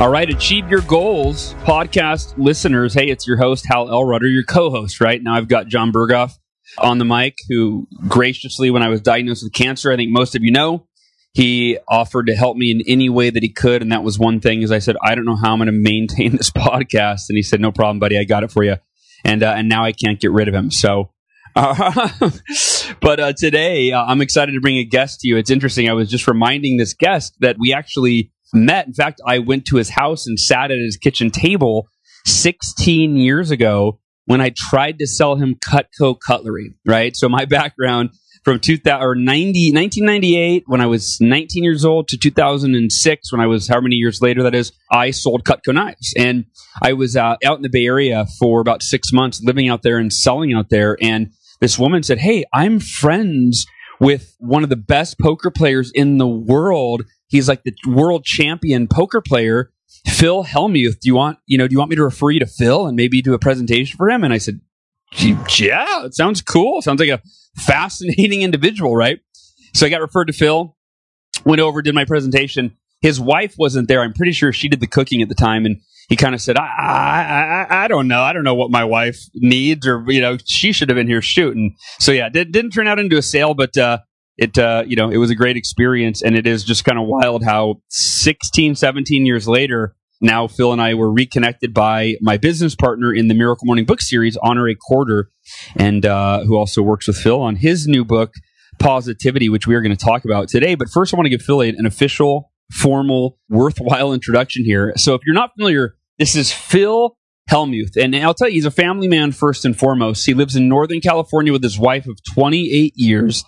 All right, Achieve Your Goals podcast listeners. Hey, it's your host, Hal Elrudder, your co host, right? Now I've got Jon Berghoff on the mic, who graciously, when I was diagnosed with cancer, I think most of you know, he offered to help me in any way that he could. And that was one thing, as I said, I don't know how I'm going to maintain this podcast. And he said, No problem, buddy. I got it for you. And, uh, and now I can't get rid of him. So, uh, but uh, today uh, I'm excited to bring a guest to you. It's interesting. I was just reminding this guest that we actually met. In fact, I went to his house and sat at his kitchen table 16 years ago when I tried to sell him Cutco cutlery, right? So my background from 2000 or 90, 1998 when I was 19 years old to 2006 when I was how many years later that is, I sold Cutco knives. And I was uh, out in the Bay Area for about six months living out there and selling out there. And this woman said, Hey, I'm friends with one of the best poker players in the world He's like the world champion poker player, Phil Hellmuth. Do you want, you know, do you want me to refer you to Phil and maybe do a presentation for him? And I said, yeah, it sounds cool. Sounds like a fascinating individual, right? So I got referred to Phil, went over, did my presentation. His wife wasn't there. I'm pretty sure she did the cooking at the time. And he kind of said, I, I, I, don't know. I don't know what my wife needs or, you know, she should have been here shooting. So yeah, did, didn't turn out into a sale, but, uh, it uh, you know it was a great experience and it is just kind of wild how 16 17 years later now phil and i were reconnected by my business partner in the miracle morning book series Honorée Corder and uh, who also works with phil on his new book positivity which we are going to talk about today but first i want to give phil an official formal worthwhile introduction here so if you're not familiar this is phil Hellmuth. And I'll tell you, he's a family man first and foremost. He lives in Northern California with his wife of 28 years.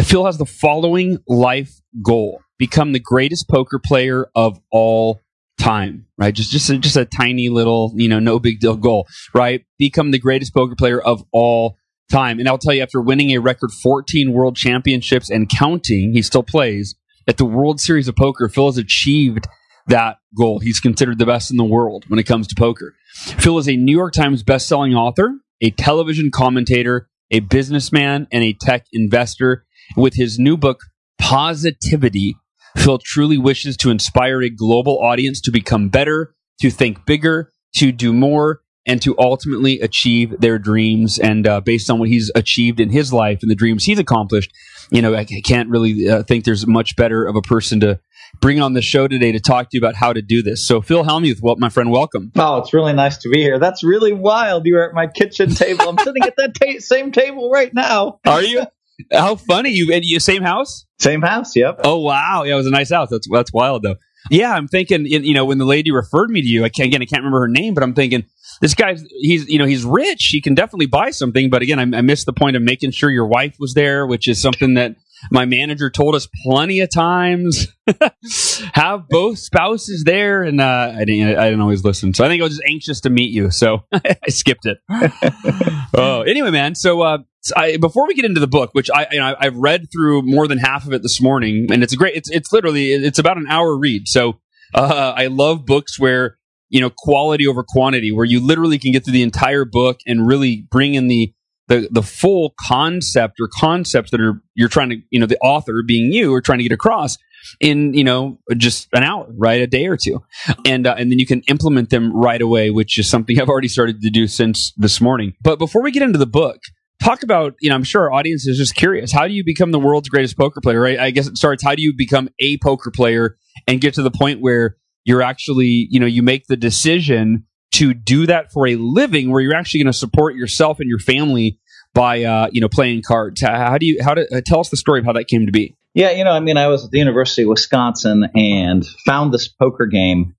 Phil has the following life goal become the greatest poker player of all time, right? Just, just, a, just a tiny little, you know, no big deal goal, right? Become the greatest poker player of all time. And I'll tell you, after winning a record 14 world championships and counting, he still plays at the World Series of Poker. Phil has achieved that goal. He's considered the best in the world when it comes to poker. Phil is a New York Times bestselling author, a television commentator, a businessman, and a tech investor. With his new book, Positivity, Phil truly wishes to inspire a global audience to become better, to think bigger, to do more, and to ultimately achieve their dreams. And uh, based on what he's achieved in his life and the dreams he's accomplished, you know, I can't really uh, think there's much better of a person to bring on the show today to talk to you about how to do this. So, Phil Hellmuth, well, my friend, welcome. Oh, it's really nice to be here. That's really wild. You're at my kitchen table. I'm sitting at that ta- same table right now. Are you? How funny you and you same house? Same house. Yep. Oh wow, yeah, it was a nice house. That's that's wild though. Yeah, I'm thinking. You know, when the lady referred me to you, I can't again, I can't remember her name, but I'm thinking this guy's he's you know he's rich. He can definitely buy something, but again, I, I missed the point of making sure your wife was there, which is something that my manager told us plenty of times. Have both spouses there, and uh, I didn't. I didn't always listen, so I think I was just anxious to meet you, so I skipped it. oh, anyway, man. So, uh, I, before we get into the book, which I you know, I've read through more than half of it this morning, and it's a great. It's it's literally it's about an hour read. So, uh, I love books where you know quality over quantity, where you literally can get through the entire book and really bring in the the the full concept or concepts that are you're trying to you know the author being you are trying to get across in you know just an hour right? A day or two. And uh, and then you can implement them right away which is something i've already started to do since this morning. But before we get into the book talk about you know i'm sure our audience is just curious. How do you become the world's greatest poker player right? I guess it starts how do you become a poker player and get to the point where you're actually you know you make the decision to do that for a living where you're actually going to support yourself and your family by uh, you know playing cards how do you how to uh, tell us the story of how that came to be yeah you know i mean i was at the university of wisconsin and found this poker game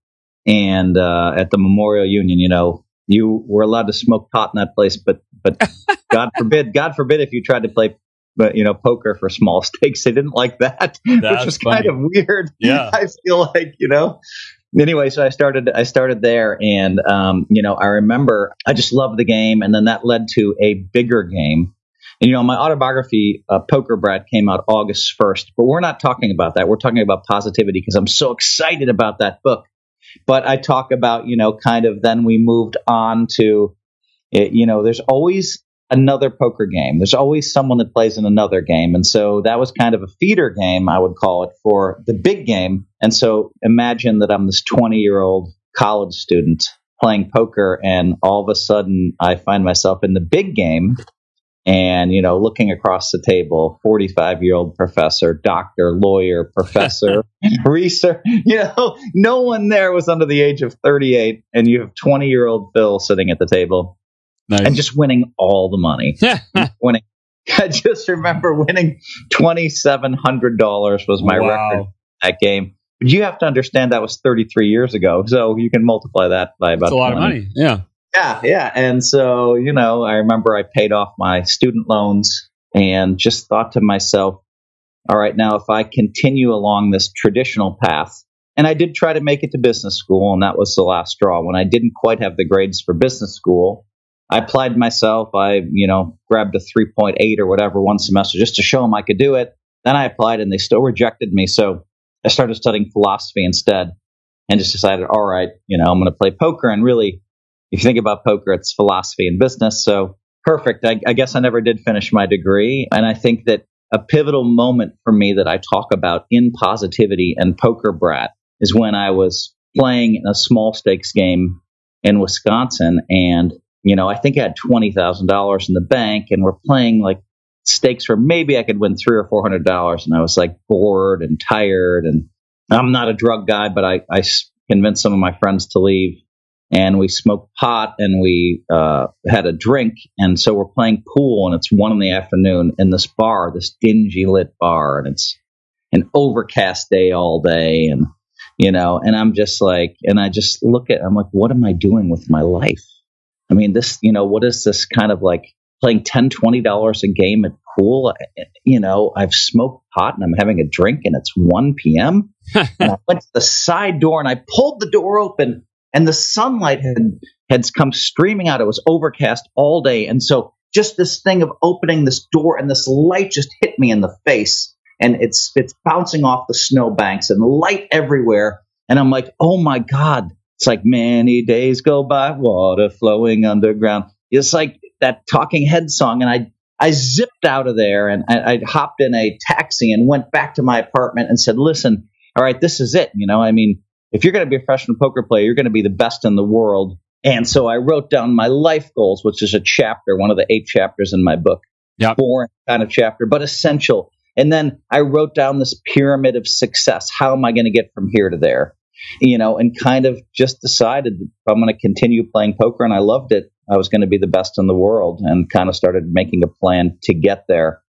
and uh, at the memorial union you know you were allowed to smoke pot in that place but but god forbid god forbid if you tried to play but you know, poker for small stakes. They didn't like that, which That's was funny. kind of weird. Yeah. I feel like you know. Anyway, so I started. I started there, and um, you know, I remember I just loved the game, and then that led to a bigger game. And you know, my autobiography, uh, Poker Brat, came out August first, but we're not talking about that. We're talking about positivity because I'm so excited about that book. But I talk about you know, kind of then we moved on to, it, you know, there's always another poker game. There's always someone that plays in another game. And so that was kind of a feeder game, I would call it, for the big game. And so imagine that I'm this 20 year old college student playing poker, and all of a sudden I find myself in the big game. And, you know, looking across the table, 45 year old professor, doctor, lawyer, professor, research, you know, no one there was under the age of 38. And you have 20 year old Phil sitting at the table Nice. and just winning all the money. winning. I just remember winning twenty seven hundred dollars was my Wow. record that game. But you have to understand that was thirty three years ago, so you can multiply that by about That's a lot of money. Yeah. Yeah, yeah. And so you know, I remember I paid off my student loans and just thought to myself, all right, now if I continue along this traditional path. And I did try to make it to business school, and that was the last straw. When I didn't quite have the grades for business school, I applied myself. I, you know, grabbed a 3.8 or whatever one semester just to show them I could do it. Then I applied and they still rejected me. So I started studying philosophy instead and just decided, all right, you know, I'm going to play poker. And really, if you think about poker, it's philosophy and business. So perfect. I, I guess I never did finish my degree. And I think that a pivotal moment for me that I talk about in positivity and poker brat is when I was playing in a small stakes game in Wisconsin and you know, I think I had twenty thousand dollars in the bank, and we're playing like stakes where maybe I could win three or four hundred dollars, and I was like bored and tired, and I'm not a drug guy, but I convinced some of my friends to leave, and we smoked pot and we uh, had a drink, and so we're playing pool, and it's one in the afternoon in this bar, this dingy lit bar, and it's an overcast day all day, and you know, and I'm just like, and I just look at, I'm like, what am I doing with my life? I mean, this, you know, what is this kind of like playing 10 $20 a game at pool? You know, I've smoked pot and I'm having a drink and it's 1 p.m. and I went to the side door and I pulled the door open and the sunlight had, had come streaming out. It was overcast all day. And so just this thing of opening this door and this light just hit me in the face and it's, it's bouncing off the snowbanks and light everywhere. And I'm like, oh my God, it's like many days go by, water flowing underground. It's like that Talking Head song, and I I zipped out of there and I, I hopped in a taxi and went back to my apartment and said, "Listen, all right, this is it. You know, I mean, if you're going to be a professional poker player, you're going to be the best in the world." And so I wrote down my life goals, which is a chapter, one of the eight chapters in my book. Yep. Boring kind of chapter, but essential. And then I wrote down this pyramid of success. How am I going to get from here to there? You know, and kind of just decided that I'm going to continue playing poker, and I loved it, I was going to be the best in the world, and kind of started making a plan to get there.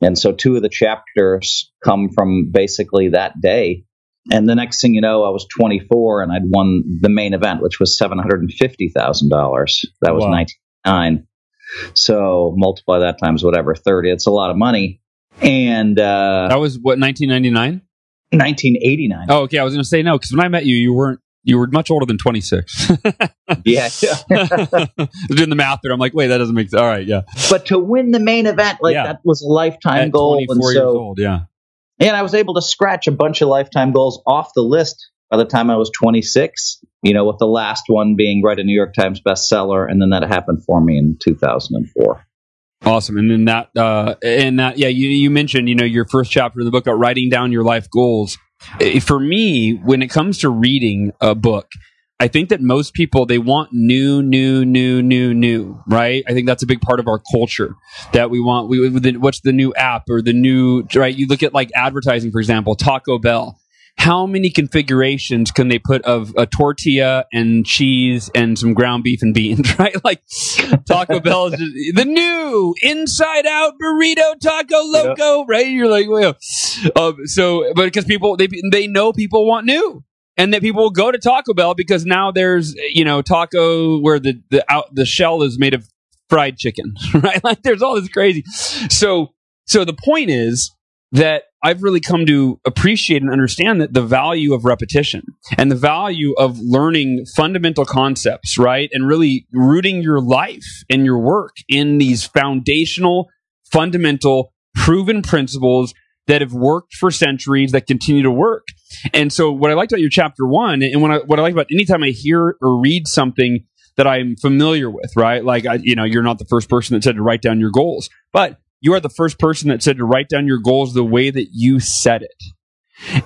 And so, two of the chapters come from basically that day. And the next thing you know, I was 24 and I'd won the main event, which was $750,000. That was Wow. 99. So multiply that times whatever, 30. It's a lot of money. And uh, That was what 1999. 1989. Oh, okay. I was going to say no because when I met you, you weren't. You were much older than 26. Yeah. Doing the math there, I'm like, wait, that doesn't make sense. All right, yeah. but to win the main event, like Yeah. that was a lifetime At goal. 24 And years so, old, yeah. and I was able to scratch a bunch of lifetime goals off the list by the time I was 26. You know, with the last one being write a New York Times bestseller, and then that happened for me in 2004. Awesome. And then that, uh, and that, yeah, you, you mentioned, you know, your first chapter of the book about writing down your life goals. For me, when it comes to reading a book, I think that most people they want new, new, new, new, new, right? I think that's a big part of our culture that we want. We- what's the new app or the new right? You look at like advertising, for example, Taco Bell. How many configurations can they put of a tortilla and cheese and some ground beef and beans, right? Like Taco Bell is just, the new inside out burrito taco loco, right? You're like, well, um, so, but because people, they, they know people want new and that people will go to Taco Bell because now there's, you know, taco where the, the out, the shell is made of fried chicken, right? Like there's all this crazy. So, so the point is that I've really come to appreciate and understand that the value of repetition and the value of learning fundamental concepts, right? And really rooting your life and your work in these foundational, fundamental, proven principles that have worked for centuries that continue to work. And so what I liked about your chapter one and what I, what I like about anytime I hear or read something that I'm familiar with, right? Like, I, you know, you're not the first person that said to write down your goals, but you are the first person that said to write down your goals the way that you said it.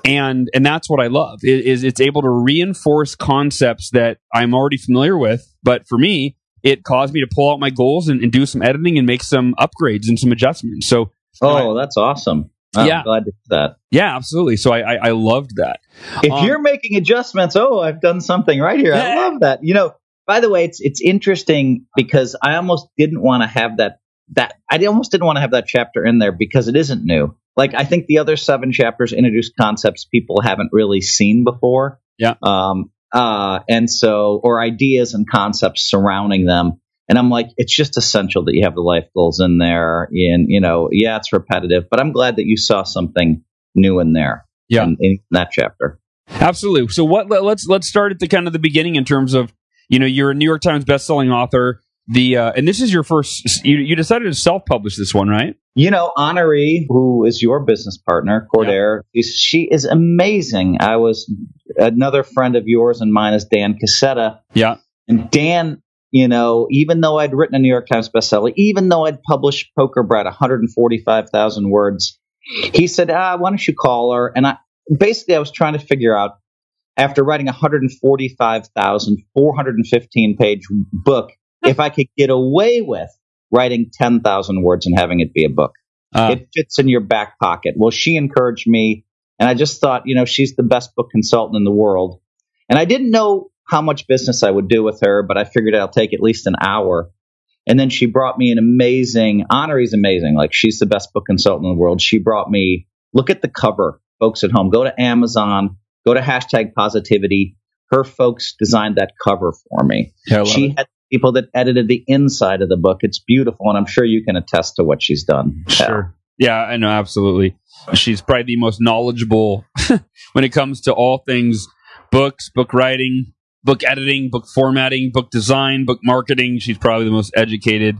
And, and that's what I love is it's able to reinforce concepts that I'm already familiar with. But for me, it caused me to pull out my goals and, and do some editing and make some upgrades and some adjustments. So, oh, I, that's awesome. I'm yeah. glad to hear that. Yeah, absolutely. So I, I, I loved that. If um, you're making adjustments, oh, I've done something right here. I love that. You know, by the way, it's it's interesting because I almost didn't want to have that that I almost didn't want to have that chapter in there because it isn't new. Like I think the other seven chapters introduce concepts people haven't really seen before. Yeah. Um. Uh. And so, or ideas and concepts surrounding them. And I'm like, it's just essential that you have the life goals in there. And, you know, yeah, it's repetitive, but I'm glad that you saw something new in there. Yeah. In, in that chapter. Absolutely. So what let, let's let's start at the kind of the beginning in terms of, you know, you're a New York Times best-selling author. The uh, and this is your first you, you decided to self-publish this one, right? You know, Honoree, who is your business partner, Corder, yeah. she is amazing. I was another friend of yours and mine is Dan Cassetta. Yeah. And Dan you know, even though I'd written a New York Times bestseller, even though I'd published Poker Brat, 145,000 words, he said, ah, why don't you call her? And I basically I was trying to figure out after writing a 145,415 page book if I could get away with writing 10,000 words and having it be a book. Uh, it fits in your back pocket. Well, she encouraged me, and I just thought, you know, she's the best book consultant in the world. And I didn't know how much business I would do with her, but I figured I'll take at least an hour. And then she brought me an amazing, Honoree's amazing. Like she's the best book consultant in the world. She brought me, look at the cover, folks at home. Go to Amazon, go to hashtag positivity. Her folks designed that cover for me. Yeah, she it. had people that edited the inside of the book. It's beautiful. And I'm sure you can attest to what she's done. Sure. Yeah, I know. Absolutely. She's probably the most knowledgeable when it comes to all things books, book writing, book editing, book formatting, book design, book marketing. She's probably the most educated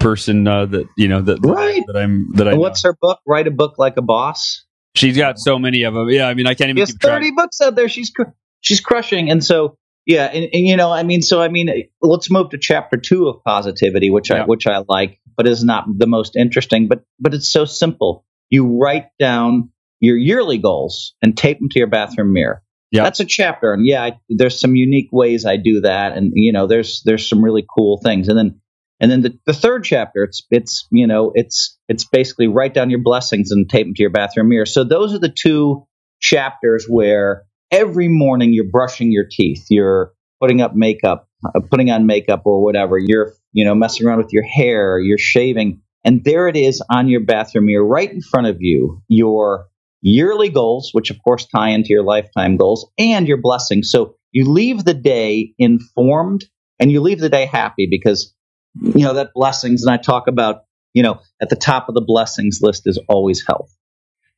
person uh, that you know that, right. that I'm that I. What's her book? Write a book like a boss. She's got so many of them. Yeah, I mean, I can't even. She has thirty track. books out there. She's cr- she's crushing, and so yeah, and, and, you know, I mean, so I mean, let's move to chapter two of positivity, which yeah. I which I like, but is not the most interesting. But but it's so simple. You write down your yearly goals and tape them to your bathroom mirror. Yeah. That's a chapter. And yeah, I, there's some unique ways I do that. And, you know, there's, there's some really cool things. And then, and then the, the third chapter, it's, it's, you know, it's, it's basically write down your blessings and tape them to your bathroom mirror. So those are the two chapters where every morning you're brushing your teeth, you're putting up makeup, uh, putting on makeup or whatever. You're, you know, messing around with your hair, you're shaving. And there it is on your bathroom mirror right in front of you, your yearly goals, which of course tie into your lifetime goals, and your blessings. So you leave the day informed and you leave the day happy because, you know, that blessings, and I talk about, you know, at the top of the blessings list is always health.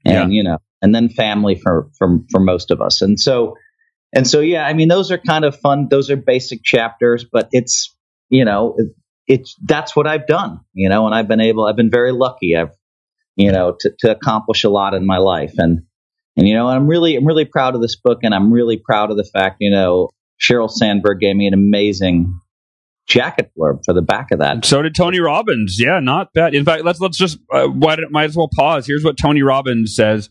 And, yeah. you know, and then family for, for, for most of us. And so, and so, yeah, I mean, those are kind of fun. Those are basic chapters, but it's, you know, it's, that's what I've done, you know, and I've been able, I've been very lucky. I've, you know, to, to accomplish a lot in my life. And, and, you know, I'm really, I'm really proud of this book and I'm really proud of the fact, you know, Sheryl Sandberg gave me an amazing jacket blurb for the back of that. So did Tony Robbins. Yeah, not bad. In fact, let's, let's just, uh, why, might as well pause. Here's what Tony Robbins says.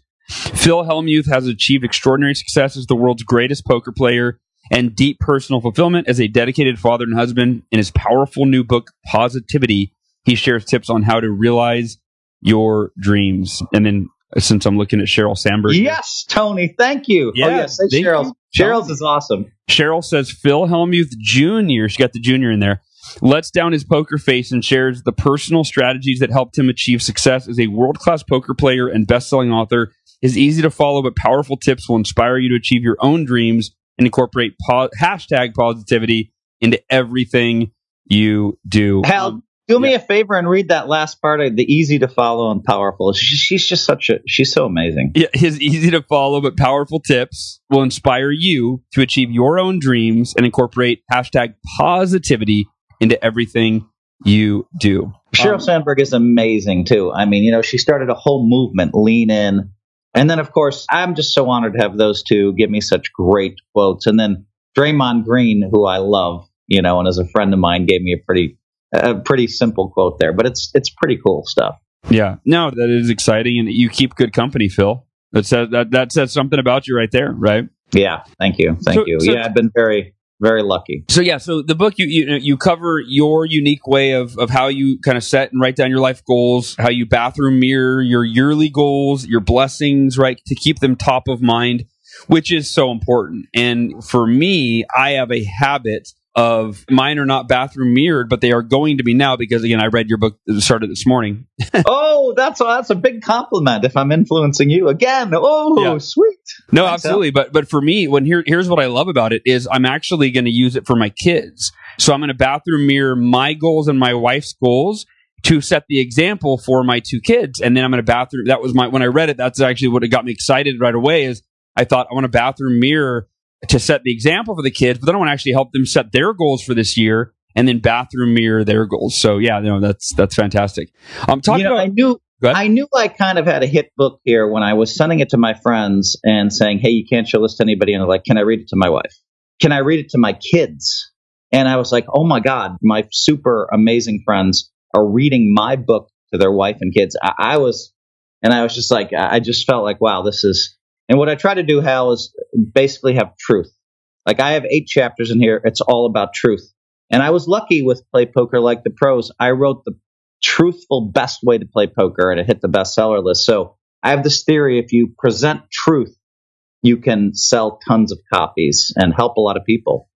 Phil Hellmuth has achieved extraordinary success as the world's greatest poker player and deep personal fulfillment as a dedicated father and husband. In his powerful new book, Positivity, he shares tips on how to realize your dreams. And then uh, since I'm looking at Sheryl Sandberg. Yes, Tony, thank you. Oh, yeah, oh, yes, say Sheryl. Sheryl's is awesome. Sheryl says Phil Hellmuth Jr., she got the junior in there, lets down his poker face and shares the personal strategies that helped him achieve success as a world class poker player and best selling author. His easy to follow but powerful tips will inspire you to achieve your own dreams and incorporate po- hashtag positivity into everything you do. Hal, um, Do me yeah. a favor and read that last part of the easy to follow and powerful. she's just such a she's so amazing. Yeah, his easy to follow but powerful tips will inspire you to achieve your own dreams and incorporate hashtag positivity into everything you do. Sheryl um, Sandberg is amazing too. I mean, you know, she started a whole movement, lean in. And then, of course, I'm just so honored to have those two give me such great quotes. And then Draymond Green, who I love, you know, and as a friend of mine, gave me a pretty, a pretty simple quote there. But it's it's pretty cool stuff. Yeah, no, that is exciting, and you keep good company, Phil. That says that that says something about you right there, right? Yeah, thank you, thank so, you. So, yeah, I've been very very lucky. So yeah, so the book you you you cover your unique way of of how you kind of set and write down your life goals, how you bathroom mirror your yearly goals, your blessings, right, to keep them top of mind, which is so important. And for me, I have a habit of mine are not bathroom mirrored, but they are going to be now because again, I read your book started this morning. oh, that's a, that's a big compliment. If I'm influencing you again, oh, yeah. sweet. No, Thanks absolutely. But but for me, when here here's what I love about it is I'm actually going to use it for my kids. So I'm going to bathroom mirror my goals and my wife's goals to set the example for my two kids, and then I'm going to bathroom. That was my when I read it. That's actually what it got me excited right away. Is I thought I want to bathroom mirror to set the example for the kids, but then I want to actually help them set their goals for this year and then bathroom mirror their goals. So yeah, no, that's that's fantastic. Um, I'm talking you know, about. I knew I knew I kind of had a hit book here when I was sending it to my friends and saying, "Hey, you can't show this to anybody." And they're like, "Can I read it to my wife? Can I read it to my kids?" And I was like, "Oh my god, my super amazing friends are reading my book to their wife and kids." I, I was, and I was just like, I just felt like, wow, this is and what I try to do, Hal, is basically have truth. Like I have eight chapters in here. It's all about truth. And I was lucky with Play Poker Like the Pros. I wrote the truthful best way to play poker and it hit the bestseller list. So I have this theory if you present truth, you can sell tons of copies and help a lot of people.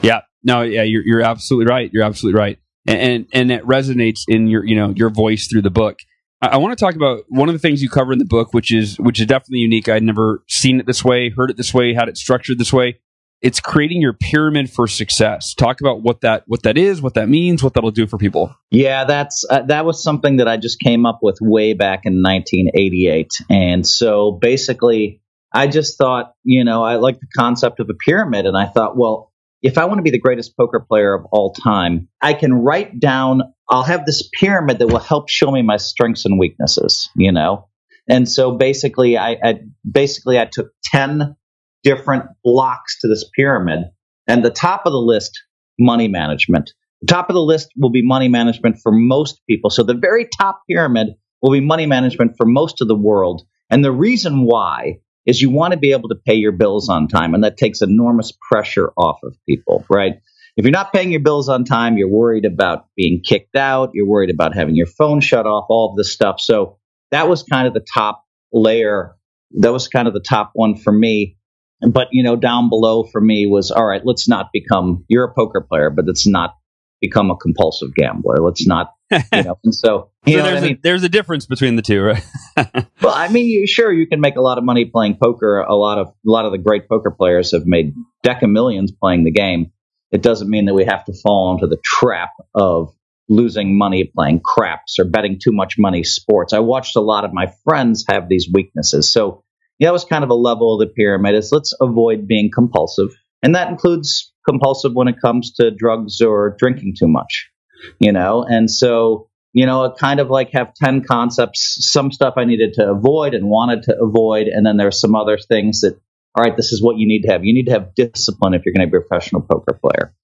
Yeah. No, yeah, you're, you're absolutely right. You're absolutely right. And, and, and it resonates in your, you know, your voice through the book. I, want to talk about one of the things you cover in the book, which is which is definitely unique. I'd never seen it this way, heard it this way, had it structured this way. It's creating your pyramid for success. Talk about what that what that is, what that means, what that'll do for people. Yeah, that's uh, that was something that I just came up with way back in 1988, and so basically, I just thought, you know, I like the concept of a pyramid, and I thought, well, if I want to be the greatest poker player of all time, I can write down, I'll have this pyramid that will help show me my strengths and weaknesses, you know? And so basically, I, I basically I took 10 different blocks to this pyramid. And the top of the list, money management. The top of the list will be money management for most people. So the very top pyramid will be money management for most of the world. And the reason why is you want to be able to pay your bills on time, and that takes enormous pressure off of people, right? If you're not paying your bills on time, you're worried about being kicked out, you're worried about having your phone shut off, all of this stuff. So that was kind of the top layer. That was kind of the top one for me. But, you know, down below for me was all right, let's not become, you're a poker player, but let's not become a compulsive gambler. Let's not, you know. And so, you so know there's, I mean? a, there's a difference between the two, right? well, I mean, you, sure, you can make a lot of money playing poker. A lot of a lot of the great poker players have made deca millions playing the game. It doesn't mean that we have to fall into the trap of losing money playing craps or betting too much money sports. I watched a lot of my friends have these weaknesses. So yeah, that was kind of a level of the pyramid is let's avoid being compulsive. And that includes compulsive when it comes to drugs or drinking too much, you know? And so, you know, I kind of like have 10 concepts, some stuff I needed to avoid and wanted to avoid. And then there's some other things that, all right, this is what you need to have. You need to have discipline if you're going to be a professional poker player.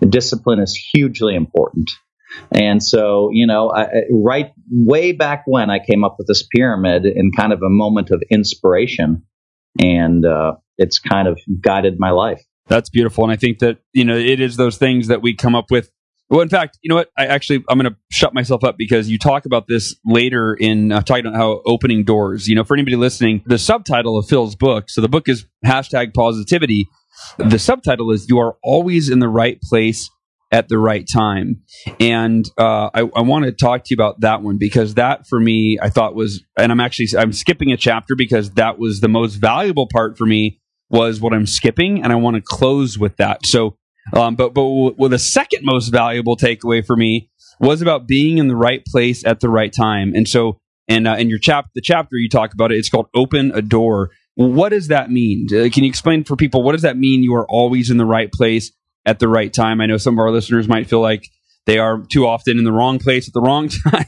Discipline is hugely important. And so, you know, I, right way back when I came up with this pyramid in kind of a moment of inspiration, and uh, it's kind of guided my life. That's beautiful. And I think that, you know, it is those things that we come up with. Well, in fact, you know what? I actually, I'm going to shut myself up because you talk about this later in uh, talking about how opening doors, you know, for anybody listening, the subtitle of Phil's book. So the book is hashtag positivity. The subtitle is You Are Always in the Right Place at the right time. And uh, I, I want to talk to you about that one because that for me, I thought was, and I'm actually, I'm skipping a chapter because that was the most valuable part for me was what I'm skipping, and I want to close with that. So, um, but but well, the second most valuable takeaway for me was about being in the right place at the right time. And so, and uh, in your chap, the chapter you talk about it, it's called "Open a Door." What does that mean? Uh, can you explain for people what does that mean? You are always in the right place at the right time. I know some of our listeners might feel like they are too often in the wrong place at the wrong time.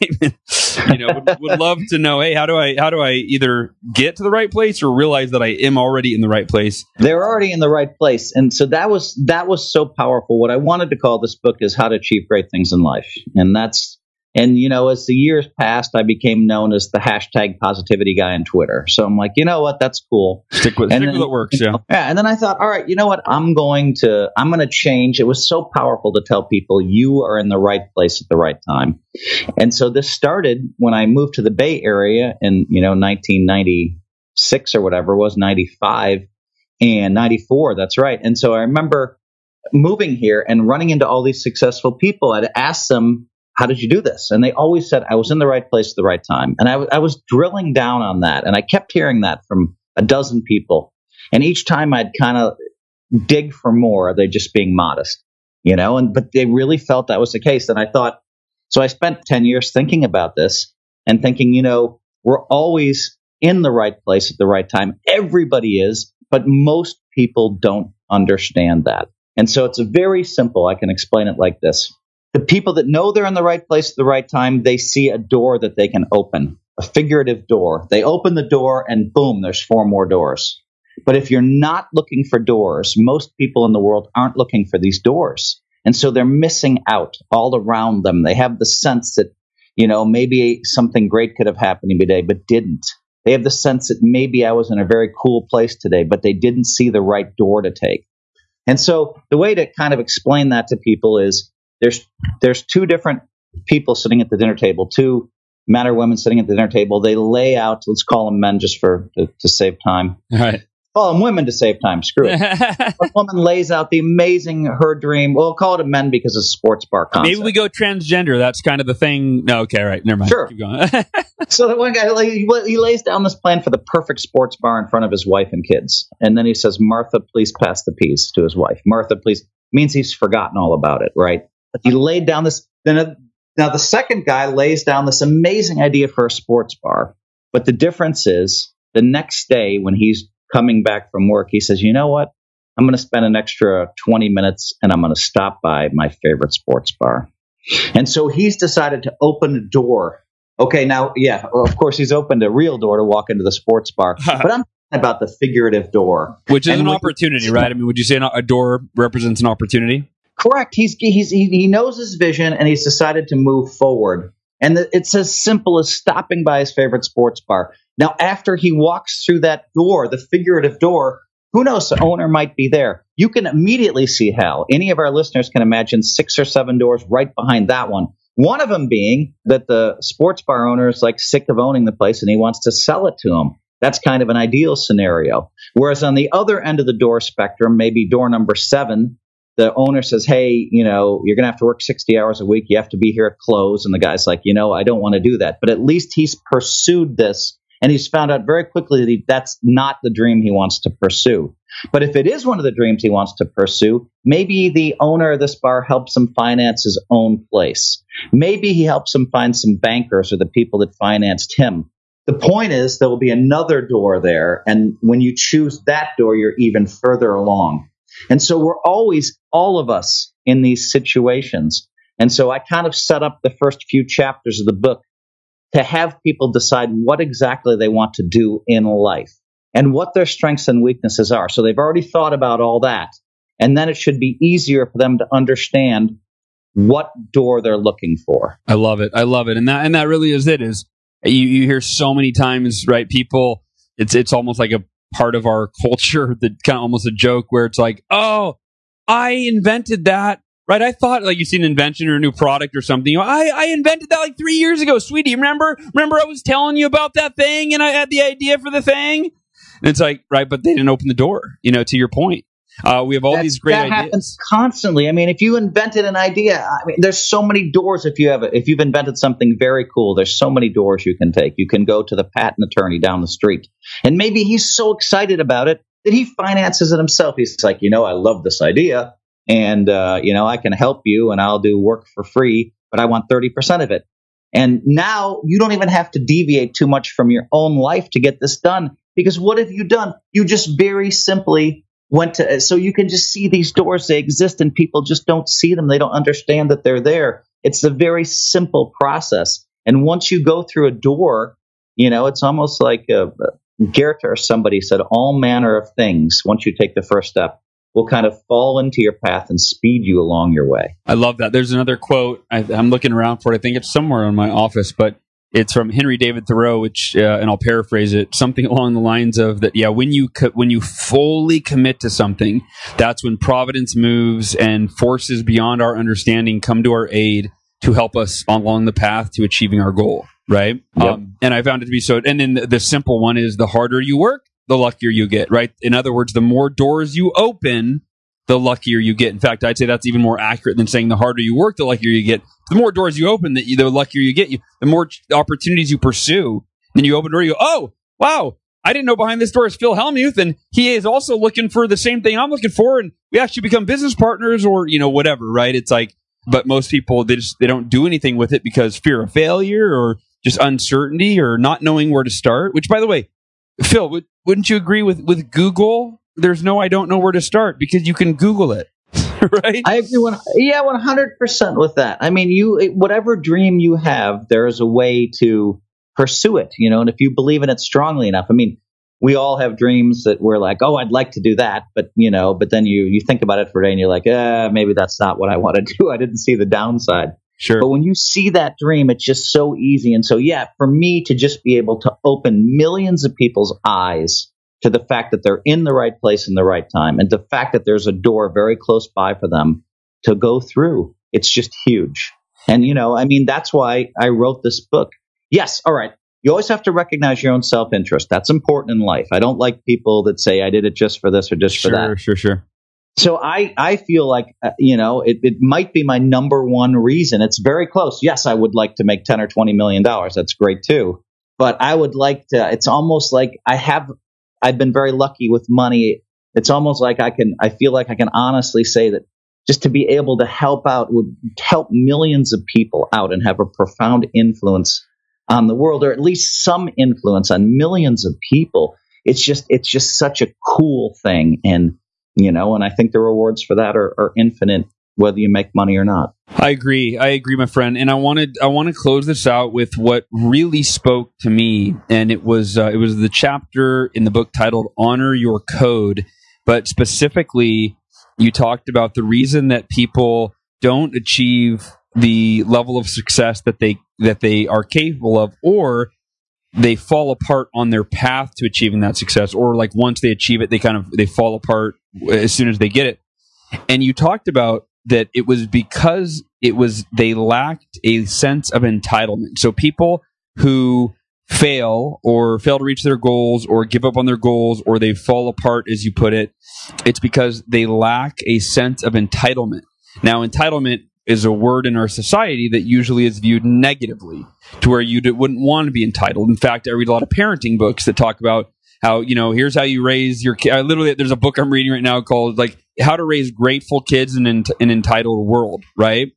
you know, would, would, love to know, hey, how do I how do I either get to the right place or realize that I am already in the right place? They're already in the right place, and so that was that was so powerful. What I wanted to call this book is how to achieve great things in life, and that's and, you know, as the years passed, I became known as the hashtag positivity guy on Twitter. So I'm like, you know what? That's cool. Stick with, and stick then, with what works. Yeah. yeah. And then I thought, all right, you know what? I'm going to, I'm going to change. It was so powerful to tell people you are in the right place at the right time. And so this started when I moved to the Bay Area in, you know, 1996 or whatever it was, 95 and 94. That's right. And so I remember moving here and running into all these successful people. I'd ask them, how did you do this? And they always said, I was in the right place at the right time. And I, w- I was drilling down on that. And I kept hearing that from a dozen people. And each time I'd kind of dig for more, are they're just being modest, you know, and, but they really felt that was the case. And I thought, so I spent 10 years thinking about this and thinking, you know, we're always in the right place at the right time. Everybody is, but most people don't understand that. And so it's a very simple, I can explain it like this the people that know they're in the right place at the right time, they see a door that they can open, a figurative door. They open the door and boom, there's four more doors. But if you're not looking for doors, most people in the world aren't looking for these doors. And so they're missing out all around them. They have the sense that, you know, maybe something great could have happened today, but didn't. They have the sense that maybe I was in a very cool place today, but they didn't see the right door to take. And so the way to kind of explain that to people is there's there's two different people sitting at the dinner table, two men or women sitting at the dinner table. They lay out, let's call them men just for to, to save time. All right. Call them women to save time. Screw it. a woman lays out the amazing her dream. We'll call it a men because it's a sports bar concept. Maybe we go transgender. That's kind of the thing. No, okay, right. Never mind. Sure. Keep going. so the one guy he lays down this plan for the perfect sports bar in front of his wife and kids, and then he says, "Martha, please pass the peas to his wife." Martha, please means he's forgotten all about it, right? He laid down this. Then uh, now the second guy lays down this amazing idea for a sports bar. But the difference is the next day when he's coming back from work, he says, "You know what? I'm going to spend an extra 20 minutes and I'm going to stop by my favorite sports bar." And so he's decided to open a door. Okay, now, yeah, of course, he's opened a real door to walk into the sports bar. but I'm talking about the figurative door, which is and an opportunity, right? I mean, would you say a door represents an opportunity? Correct. He's, he's he knows his vision and he's decided to move forward. And the, it's as simple as stopping by his favorite sports bar. Now, after he walks through that door, the figurative door, who knows? The owner might be there. You can immediately see how any of our listeners can imagine six or seven doors right behind that one. One of them being that the sports bar owner is like sick of owning the place and he wants to sell it to him. That's kind of an ideal scenario. Whereas on the other end of the door spectrum, maybe door number seven, the owner says, Hey, you know, you're going to have to work 60 hours a week. You have to be here at close. And the guy's like, You know, I don't want to do that. But at least he's pursued this and he's found out very quickly that he, that's not the dream he wants to pursue. But if it is one of the dreams he wants to pursue, maybe the owner of this bar helps him finance his own place. Maybe he helps him find some bankers or the people that financed him. The point is, there will be another door there. And when you choose that door, you're even further along. And so we're always, all of us, in these situations. And so I kind of set up the first few chapters of the book to have people decide what exactly they want to do in life and what their strengths and weaknesses are. So they've already thought about all that. And then it should be easier for them to understand what door they're looking for. I love it. I love it. And that and that really is it is you, you hear so many times, right? People it's it's almost like a part of our culture that kind of almost a joke where it's like, oh, I invented that. Right, I thought like you see an invention or a new product or something. You know, I I invented that like three years ago, sweetie. Remember? Remember I was telling you about that thing, and I had the idea for the thing. And it's like, right, but they didn't open the door. You know, to your point, uh, we have all these great that ideas. happens constantly. I mean, if you invented an idea, I mean, there's so many doors. If you have, if you've invented something very cool, there's so many doors you can take. You can go to the patent attorney down the street, and maybe he's so excited about it that he finances it himself. He's like, you know, I love this idea, and uh, you know, I can help you, and I'll do work for free. but I want 30% of it. And now you don't even have to deviate too much from your own life to get this done. Because what have you done? You just very simply went to, so you can just see these doors, they exist and people just don't see them. They don't understand that they're there. It's a very simple process. And once you go through a door, you know, it's almost like a, Goethe or somebody said, all manner of things, once you take the first step, will kind of fall into your path and speed you along your way. I love that. There's another quote. I, am looking around for it. I think it's somewhere in my office, but it's from Henry David Thoreau, which, uh, and I'll paraphrase it, something along the lines of that. Yeah, when you co- when you fully commit to something, that's when providence moves and forces beyond our understanding come to our aid to help us along the path to achieving our goal. Right. Yep. Um, and I found it to be so. And then the, the simple one is the harder you work, the luckier you get. Right. In other words, the more doors you open, the luckier you get. In fact, I'd say that's even more accurate than saying the harder you work, the luckier you get. The more doors you open, the, the luckier you get. You, the more opportunities you pursue, then you open door. You go, oh wow, I didn't know behind this door is Phil Hellmuth, and he is also looking for the same thing I'm looking for, and we actually become business partners, or you know whatever. Right? It's like, but most people they just they don't do anything with it because fear of failure or just uncertainty or not knowing where to start. Which, by the way, Phil, would, wouldn't you agree with with Google? There's no I don't know where to start because you can Google it. right? I agree. One, yeah, one hundred percent with that. I mean, you whatever dream you have, there is a way to pursue it. You know, and if you believe in it strongly enough, I mean, we all have dreams that we're like, oh, I'd like to do that, but you know, but then you you think about it for a day and you're like, eh, maybe that's not what I want to do. I didn't see the downside. Sure. But when you see that dream, it's just so easy. And so, yeah, for me to just be able to open millions of people's eyes to the fact that they're in the right place in the right time and the fact that there's a door very close by for them to go through. It's just huge. And, you know, I mean, that's why I wrote this book. Yes, all right. You always have to recognize your own self interest. That's important in life. I don't like people that say, I did it just for this or just sure, for that. Sure, sure, sure So I, I feel like, uh, you know, it, it might be my number one reason. It's very close. Yes, I would like to make 10 or 20 million dollars. That's great too. But I would like to, it's almost like I have I've been very lucky with money. It's almost like I can, I feel like I can honestly say that just to be able to help out would help millions of people out and have a profound influence on the world, or at least some influence on millions of people. It's just, it's just such a cool thing. And, you know, and I think the rewards for that are, are infinite whether you make money or not. I agree. I agree, my friend. And I wanted I want to close this out with what really spoke to me, and it was uh, it was the chapter in the book titled "Honor Your Code," but specifically, you talked about the reason that people don't achieve the level of success that they that they are capable of, or they fall apart on their path to achieving that success, or like once they achieve it, they kind of they fall apart as soon as they get it. And you talked about that it was because it was they lacked a sense of entitlement. So people who fail or fail to reach their goals or give up on their goals or they fall apart as you put it, it's because they lack a sense of entitlement. Now entitlement is a word in our society that usually is viewed negatively to where you wouldn't want to be entitled. In fact, I read a lot of parenting books that talk about how you know here's how you raise your kid. Literally, there's a book I'm reading right now called like how to raise grateful kids in an, an entitled world. Right.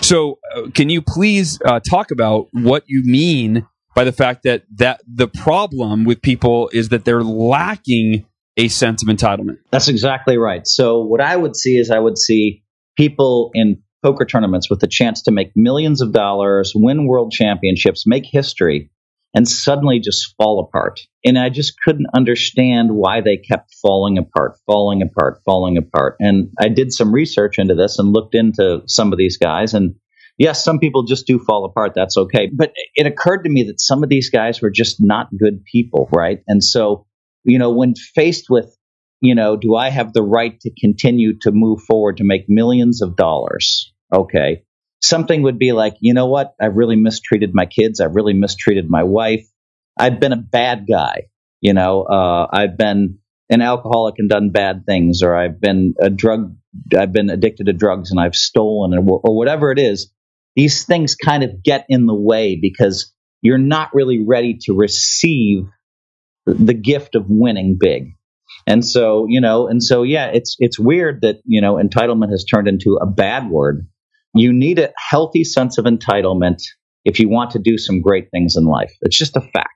So, uh, can you please uh, talk about what you mean by the fact that that the problem with people is that they're lacking a sense of entitlement? That's exactly right. So, what I would see is I would see people in poker tournaments with the chance to make millions of dollars, win world championships, make history, and suddenly just fall apart. And I just couldn't understand why they kept falling apart, falling apart, falling apart. And I did some research into this and looked into some of these guys. And yes, some people just do fall apart. That's okay. But it occurred to me that some of these guys were just not good people, right? And so, you know, when faced with, you know, do I have the right to continue to move forward to make millions of dollars? Okay something would be like, you know what? I've really mistreated my kids. I've really mistreated my wife. I've been a bad guy. You know, uh, I've been an alcoholic and done bad things, or I've been a drug, I've been addicted to drugs and I've stolen, or, or whatever it is. These things kind of get in the way because you're not really ready to receive the gift of winning big. And so, you know, and so, yeah, it's it's weird that you know entitlement has turned into a bad word you need a healthy sense of entitlement if you want to do some great things in life. It's just a fact.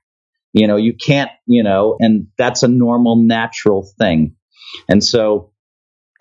You know, you can't, you know, and that's a normal, natural thing. And so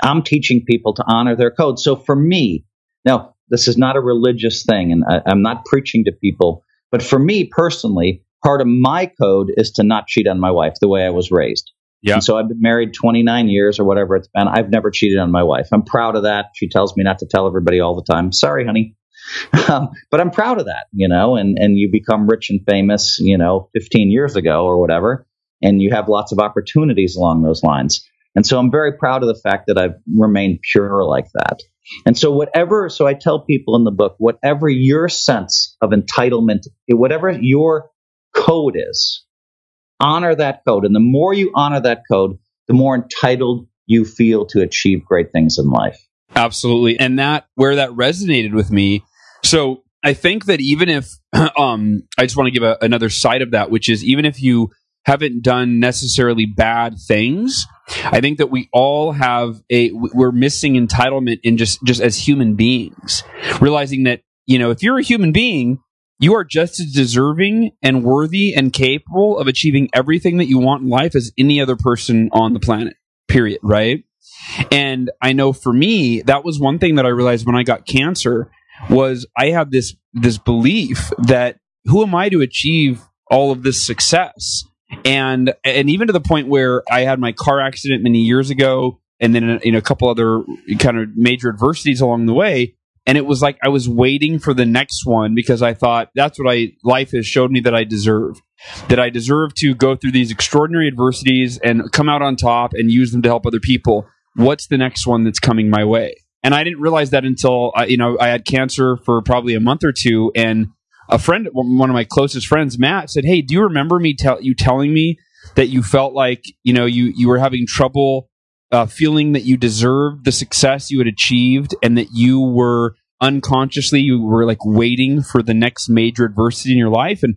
I'm teaching people to honor their code. So for me, now, this is not a religious thing, and I, I'm not preaching to people, but for me personally, part of my code is to not cheat on my wife the way I was raised. Yeah. And so I've been married 29 years or whatever it's been. I've never cheated on my wife. I'm proud of that. She tells me not to tell everybody all the time. Sorry, honey. Um, but I'm proud of that, you know, and, and you become rich and famous, you know, 15 years ago or whatever, and you have lots of opportunities along those lines. And so I'm very proud of the fact that I've remained pure like that. And so whatever, so I tell people in the book, whatever your sense of entitlement, whatever your code is, honor that code. And the more you honor that code, the more entitled you feel to achieve great things in life. Absolutely. And that, where that resonated with me. So I think that even if, um, I just want to give a, another side of that, which is even if you haven't done necessarily bad things, I think that we all have a, we're missing entitlement in just, just as human beings, realizing that, you know, if you're a human being, you are just as deserving and worthy and capable of achieving everything that you want in life as any other person on the planet, period, right? And I know for me, that was one thing that I realized when I got cancer was I had this this belief that who am I to achieve all of this success? And and even to the point where I had my car accident many years ago, and then in a couple other kind of major adversities along the way, and it was like I was waiting for the next one because I thought that's what I life has showed me that I deserve. That I deserve to go through these extraordinary adversities and come out on top and use them to help other people. What's the next one that's coming my way? And I didn't realize that until uh, you know I had cancer for probably a month or two, and a friend, one of my closest friends, Matt, said, "Hey, do you remember me tell you telling me that you felt like you know you you were having trouble uh, feeling that you deserved the success you had achieved and that you were unconsciously you were like waiting for the next major adversity in your life and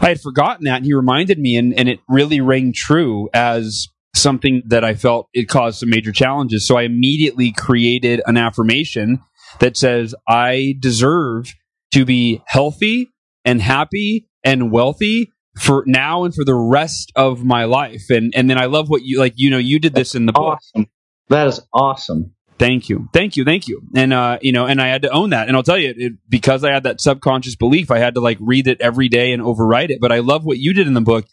i had forgotten that and he reminded me and, and it really rang true as something that i felt it caused some major challenges so i immediately created an affirmation that says i deserve to be healthy and happy and wealthy for now and for the rest of my life. And and then I love what you like. You know, you did this in the book. Awesome. That is awesome. Thank you, thank you, thank you. And uh, you know, and I had to own that. And I'll tell you, it, because I had that subconscious belief, I had to like read it every day and overwrite it. But I love what you did in the book.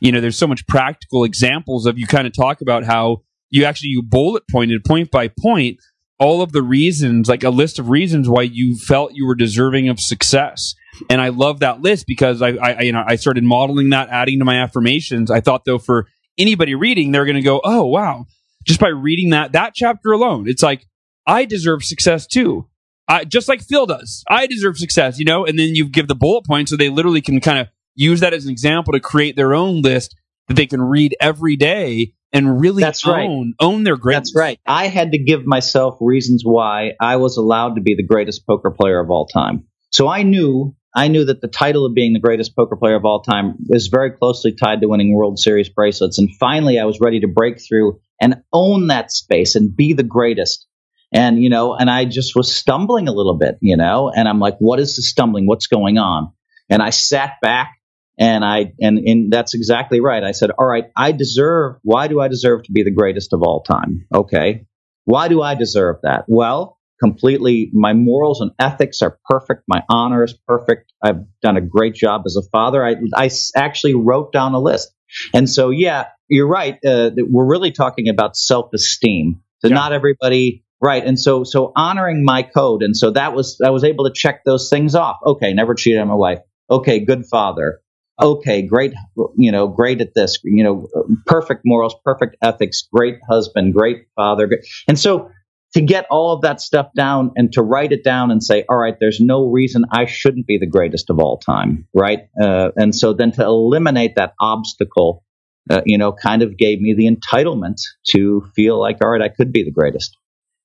You know, there's so much practical examples of you kind of talk about how you actually you bullet pointed point by point all of the reasons, like a list of reasons why you felt you were deserving of success. And I love that list because I, I, you know, I started modeling that, adding to my affirmations. I thought though, for anybody reading, they're going to go, "Oh, wow!" Just by reading that that chapter alone, it's like I deserve success too. I, just like Phil does. I deserve success, you know. And then you give the bullet points, so they literally can kind of use that as an example to create their own list that they can read every day and really That's own right. own their greatness. That's right. I had to give myself reasons why I was allowed to be the greatest poker player of all time. So I knew I knew that the title of being the greatest poker player of all time is very closely tied to winning World Series bracelets. And finally, I was ready to break through and own that space and be the greatest. And, you know, and I just was stumbling a little bit, you know, and I'm like, what is the stumbling? What's going on? And I sat back and I, and, and that's exactly right. I said, all right, I deserve, why do I deserve to be the greatest of all time? Okay. Why do I deserve that? Well, completely, my morals and ethics are perfect. My honor is perfect. I've done a great job as a father. I, I actually wrote down a list. And so, yeah, you're right. Uh, we're really talking about self esteem. So Yeah. not everybody, right. And so, so honoring my code. And so that was, I was able to check those things off. Okay. Never cheated on my wife. Okay. Good father. Okay. Great. You know, great at this, you know, perfect morals, perfect ethics, great husband, great father. great- And so to get all of that stuff down and to write it down and say, all right, there's no reason I shouldn't be the greatest of all time, right? Uh, and so then to eliminate that obstacle, uh, you know, kind of gave me the entitlement to feel like, all right, I could be the greatest.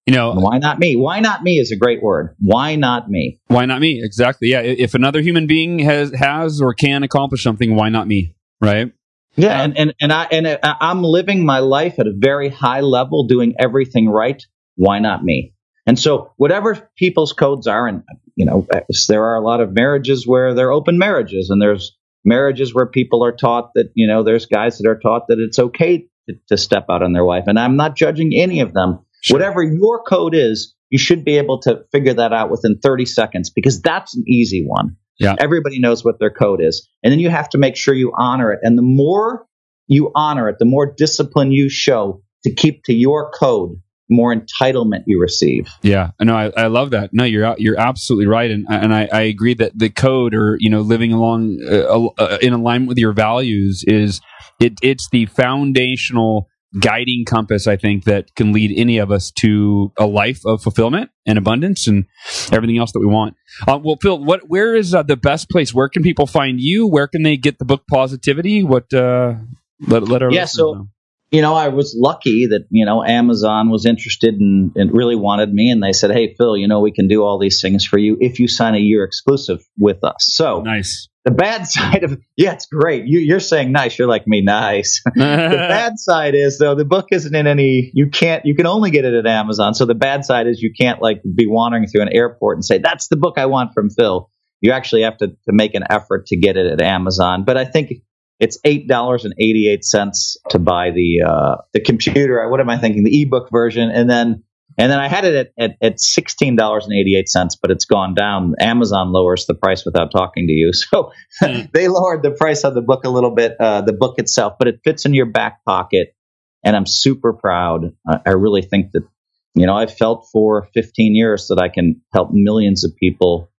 You know, And why not me? Why not me is a great word. Why not me? Why not me? Exactly. Yeah. If another human being has has or can accomplish something, why not me? Right. Yeah, and and and I and I'm living my life at a very high level, doing everything right. Why not me? And so, whatever people's codes are, and you know, there are a lot of marriages where they're open marriages, and there's marriages where people are taught that you know, there's guys that are taught that it's okay to, to step out on their wife, and I'm not judging any of them. Sure. Whatever your code is, you should be able to figure that out within 30 seconds because that's an easy one. Yeah. Everybody knows what their code is. And then you have to make sure you honor it. And the more you honor it, the more discipline you show to keep to your code, more entitlement you receive. Yeah, no, I, I love that. No, you're you're absolutely right, and and I, I agree that the code or you know living along uh, uh, in alignment with your values is it it's the foundational guiding compass I think that can lead any of us to a life of fulfillment and abundance and everything else that we want. Uh, well, Phil, what where is uh, the best place? Where can people find you? Where can they get the book Positivity? What uh, let let our yeah so. Know you know, I was lucky that, you know, Amazon was interested and, and, really wanted me. And they said, Hey, Phil, you know, we can do all these things for you if you sign a year exclusive with us. So nice. The bad side of, yeah, it's great. You, are saying nice. You're like me, nice. the bad side is, though, the book isn't in any, you can't, you can only get it at Amazon. So the bad side is you can't like be wandering through an airport and say, that's the book I want from Phil. You actually have to, to make an effort to get it at Amazon. But I think it's eight dollars and eighty eight cents to buy the uh, the computer. What am I thinking? The ebook version, and then and then I had it at, at, at sixteen dollars and eighty eight cents, but it's gone down. Amazon lowers the price without talking to you, so mm. they lowered the price of the book a little bit. Uh, the book itself, but it fits in your back pocket, and I'm super proud. Uh, I really think that you know I've felt for 15 years that I can help millions of people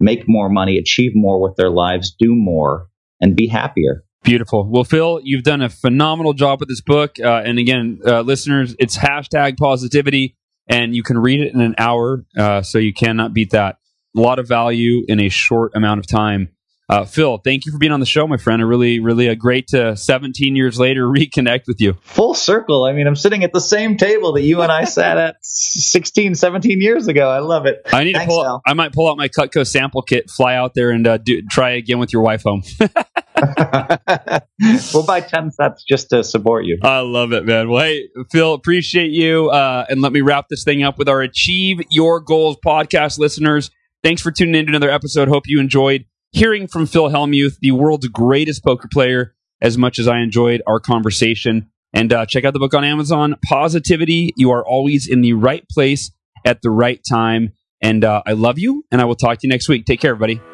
make more money, achieve more with their lives, do more, and be happier. Beautiful. Well, Phil, you've done a phenomenal job with this book. Uh, and again, uh, listeners, it's hashtag positivity, and you can read it in an hour. Uh, so you cannot beat that. A lot of value in a short amount of time. Uh, Phil, thank you for being on the show, my friend. A really, really a great to 17 years later reconnect with you. Full circle. I mean, I'm sitting at the same table that you and I sat at 16, 17 years ago. I love it. I need Thanks, to pull. I might pull out my Cutco sample kit, fly out there, and uh, do, try again with your wife home. we'll buy 10 sets just to support you. I love it, man. Well, hey, Phil, appreciate you. Uh, and let me wrap this thing up with our Achieve Your Goals podcast listeners. Thanks for tuning in to another episode. Hope you enjoyed hearing from Phil Hellmuth, the world's greatest poker player, as much as I enjoyed our conversation. And uh, check out the book on Amazon, Positivity. You are always in the right place at the right time. And uh, I love you, and I will talk to you next week. Take care, everybody.